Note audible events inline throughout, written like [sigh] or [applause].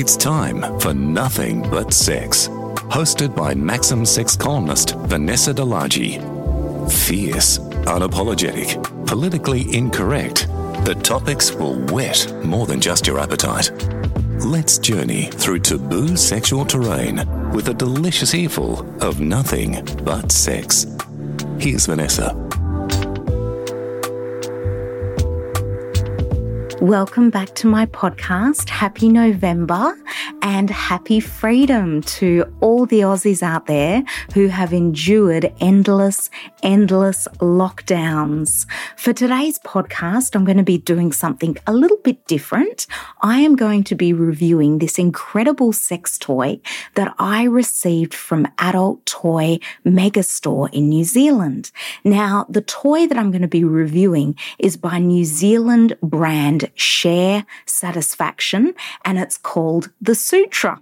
It's time for Nothing But Sex, hosted by Maxim sex columnist Vanessa de Largie. Fierce, unapologetic, politically incorrect, the topics will whet more than just your appetite. Let's journey through taboo sexual terrain with a delicious earful of nothing but sex. Here's Vanessa. Welcome back to my podcast. Happy November and happy freedom to all the Aussies out there who have endured endless, endless lockdowns. For today's podcast, I'm going to be doing something a little bit different. I am going to be reviewing this incredible sex toy that I received from Adult Toy Megastore in New Zealand. Now, the toy that I'm going to be reviewing is by New Zealand brand share satisfaction, and it's called the Sutra.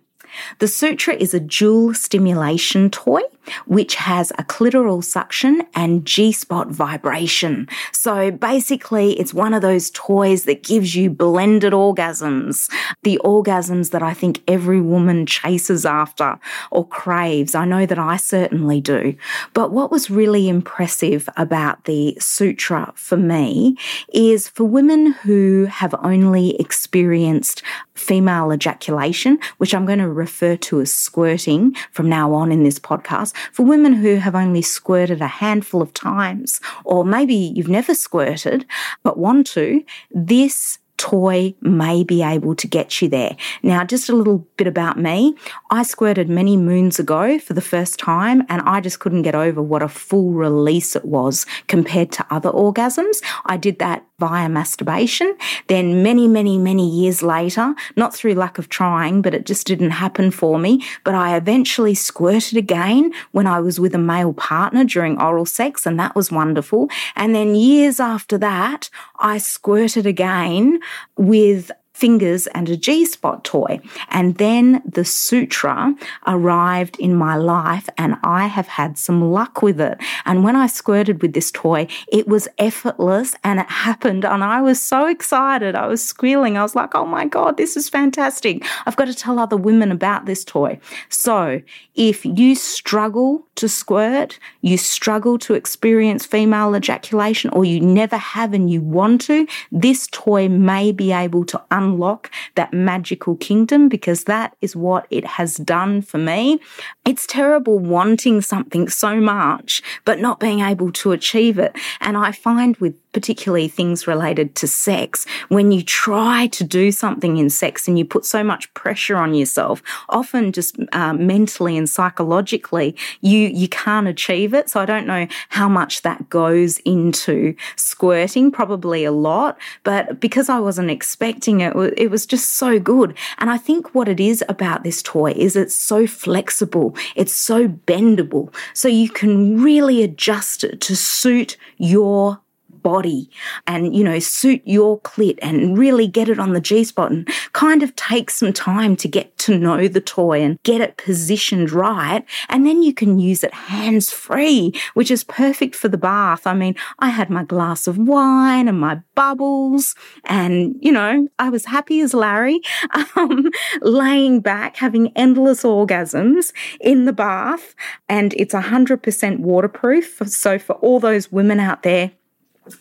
The Sutra is a dual stimulation toy which has a clitoral suction and G spot vibration. So basically, it's one of those toys that gives you blended orgasms, the orgasms that I think every woman chases after or craves. I know that I certainly do. But what was really impressive about the Sutra for me is for women who have only experienced female ejaculation, which I'm going to refer to as squirting from now on in this podcast, for women who have only squirted a handful of times, or maybe you've never squirted but want to, this toy may be able to get you there. Now, just a little bit about me. I squirted many moons ago for the first time, and I just couldn't get over what a full release it was compared to other orgasms. I did that via masturbation. Then, many, many, many years later, not through lack of trying, but it just didn't happen for me. But I eventually squirted again when I was with a male partner during oral sex, and that was wonderful. And then, years after that, I squirted again with fingers and a G spot toy. And then the Sutra arrived in my life and I have had some luck with it. And when I squirted with this toy, it was effortless and it happened. And I was so excited. I was squealing. I was like, oh my God, this is fantastic. I've got to tell other women about this toy. So if you struggle to squirt, you struggle to experience female ejaculation, or you never have and you want to, this toy may be able to unlock unlock that magical kingdom because that is what it has done for me. It's terrible wanting something so much, but not being able to achieve it. And I find with particularly things related to sex, when you try to do something in sex and you put so much pressure on yourself, often just uh, mentally and psychologically, you you can't achieve it. So I don't know how much that goes into squirting, probably a lot, but because I wasn't expecting it, it was just so good. And I think what it is about this toy is it's so flexible, it's so bendable, so you can really adjust it to suit your body and, you know, suit your clit and really get it on the G spot and kind of take some time to get to know the toy and get it positioned right. And then you can use it hands free, which is perfect for the bath. I mean, I had my glass of wine and my bubbles and, you know, I was happy as Larry, [laughs] um, laying back, having endless orgasms in the bath. And it's 100% waterproof. So for all those women out there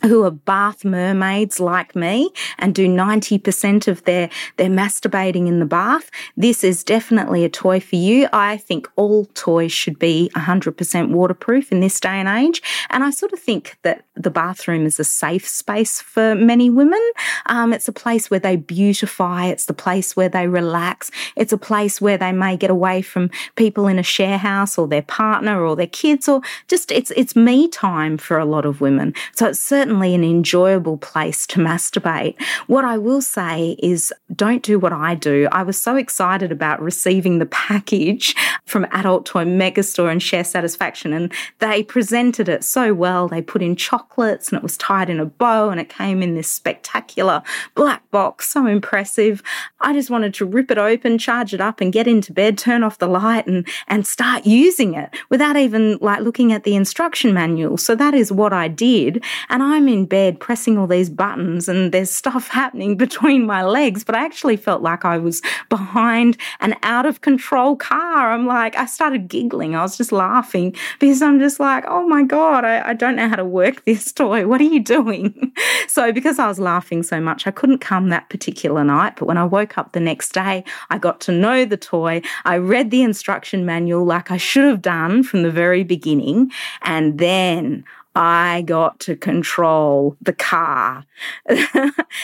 who are bath mermaids like me and do 90% of their, their masturbating in the bath, this is definitely a toy for you. I think all toys should be 100% waterproof in this day and age. And I sort of think that the bathroom is a safe space for many women. Um, it's a place where they beautify, it's the place where they relax, it's a place where they may get away from people in a share house or their partner or their kids, or just it's, it's me time for a lot of women. So it's certainly an enjoyable place to masturbate. What I will say is don't do what I do. I was so excited about receiving the package from Adult Toy Megastore and Share Satisfaction, and they presented it so well. They put in chocolates and it was tied in a bow and it came in this spectacular black box, so impressive. I just wanted to rip it open, charge it up, and get into bed, turn off the light, and, and start using it without even like looking at the instruction manual. So that is what I did. And I'm in bed pressing all these buttons and there's stuff [laughs] happening between my legs, but I actually felt like I was behind an out of control car. I'm like, I started giggling. I was just laughing because I'm just like, oh my God, I, I don't know how to work [laughs] this toy. What are you doing? [laughs] so because I was laughing so much, I couldn't come that particular night. But when I woke up the next day, I got to know the toy. I read the instruction manual like I should have done from the very beginning. And then I got to control the car. [laughs]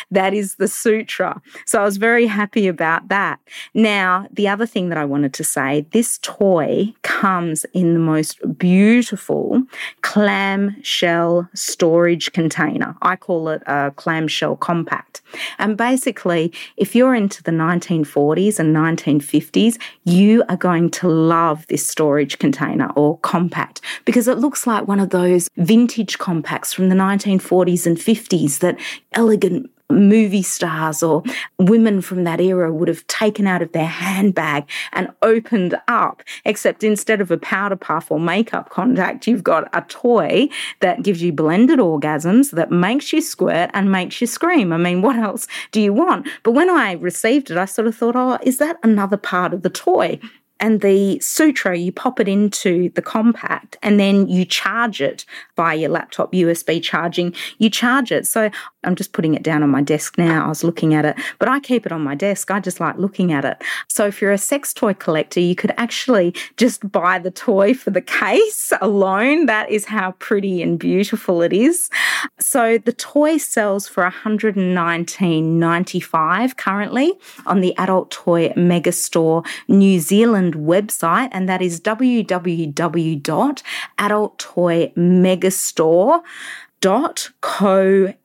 that is the sutra. So I was very happy about that. Now, the other thing that I wanted to say this toy comes in the most beautiful clamshell storage container. I call it a clamshell compact. And basically, if you're into the 1940s and 1950s, you are going to love this storage container or compact because it looks like one of those vintage vintage compacts from the 1940s and 50s that elegant movie stars or women from that era would have taken out of their handbag and opened up, except instead of a powder puff or makeup contact, you've got a toy that gives you blended orgasms that makes you squirt and makes you scream. I mean, what else do you want? But when I received it, I sort of thought, oh, is that another part of the toy? And the Sutra, you pop it into the compact and then you charge it via your laptop USB charging. You charge it. So I'm just putting it down on my desk now. I was looking at it, but I keep it on my desk. I just like looking at it. So if you're a sex toy collector, you could actually just buy the toy for the case alone. That is how pretty and beautiful it is. So the toy sells for $119.95 currently on the Adult Toy Megastore New Zealand website, and that is www.adulttoymegastore.co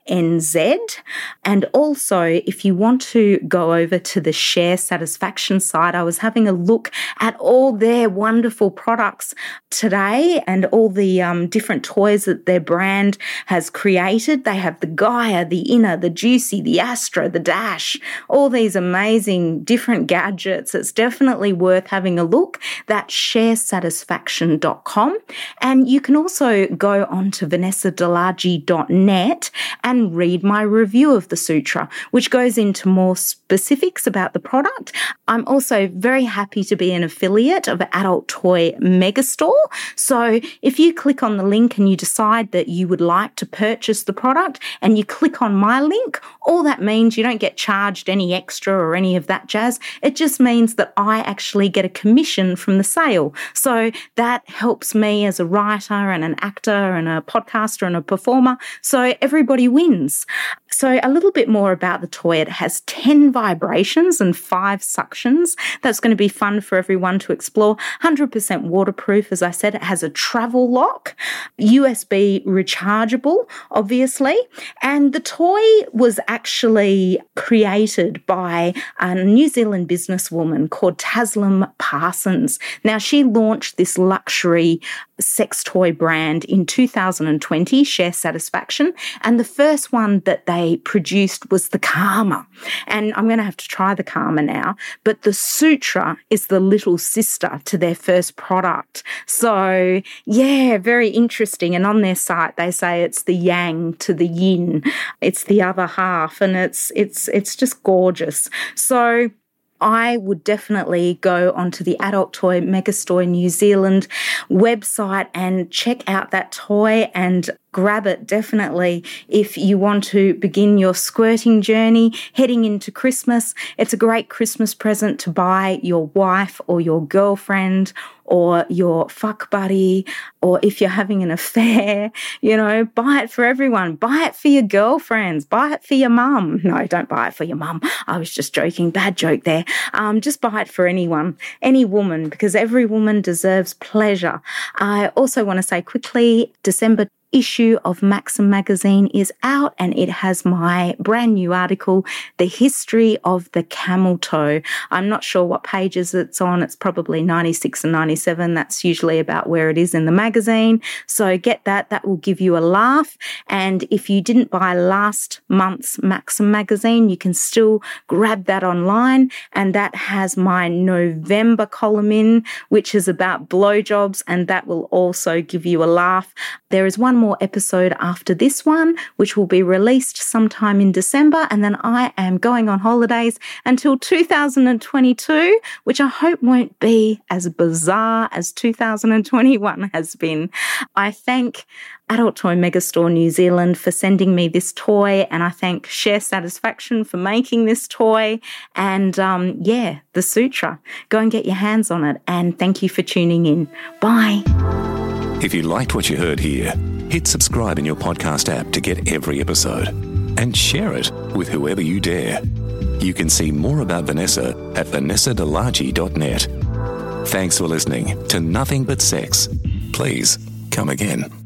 NZ. And also, if you want to go over to the Share Satisfaction site, I was having a look at all their wonderful products today and all the um, different toys that their brand has created. They have the Gaia, the Inner, the Juicy, the Astra, the Dash, all these amazing different gadgets. It's definitely worth having a look. That's sharesatisfaction.com. And you can also go on to vanessadelargie.net and and read my review of the sutra, which goes into more specifics about the product. I'm also very happy to be an affiliate of Adult Toy Megastore. So if you click on the link and you decide that you would like to purchase the product and you click on my link, all that means you don't get charged any extra or any of that jazz. It just means that I actually get a commission from the sale. So that helps me as a writer and an actor and a podcaster and a performer. So everybody wins wins. So, a little bit more about the toy. It has 10 vibrations and five suctions. That's going to be fun for everyone to explore. 100% waterproof, as I said. It has a travel lock, USB rechargeable, obviously. And the toy was actually created by a New Zealand businesswoman called Taslim Parsons. Now, she launched this luxury sex toy brand in 2020, Share Satisfaction. And the first one that they produced was the Karma. And I'm going to have to try the Karma now. But the Sutra is the little sister to their first product. So, yeah, very interesting. And on their site, they say it's the yang to the yin. It's the other half. And it's, it's, it's just gorgeous. So, I would definitely go onto the Adult Toy Megastore New Zealand website and check out that toy and grab it definitely if you want to begin your squirting journey heading into Christmas. It's a great Christmas present to buy your wife or your girlfriend or your fuck buddy, or if you're having an [laughs] affair, you know, buy it for everyone. Buy it for your girlfriends. Buy it for your mum. No, don't buy it for your mum. I was just joking. Bad joke there. Um, just buy it for anyone, any woman, because every woman deserves pleasure. I also want to say quickly, December issue of Maxim magazine is out and it has my brand new article, The History of the Camel Toe. I'm not sure what pages it's on. It's probably 96 and 97. That's usually about where it is in the magazine. So get that. That will give you a laugh. And if you didn't buy last month's Maxim magazine, you can still grab that online. And that has my November column in, which is about blowjobs. And that will also give you a laugh. There is one more episode after this one, which will be released sometime in December. And then I am going on holidays until 2022, which I hope won't be as bizarre as 2021 [laughs] has been. I thank Adult Toy Megastore New Zealand for sending me this toy, and I thank Share Satisfaction for making this toy. And um, yeah, the Sutra. Go and get your hands on it. And thank you for tuning in. Bye. If you liked what you heard here, hit subscribe in your podcast app to get every episode and share it with whoever you dare. You can see more about Vanessa at vanessadelargie.net. Thanks for listening to Nothing But Sex. Please come again.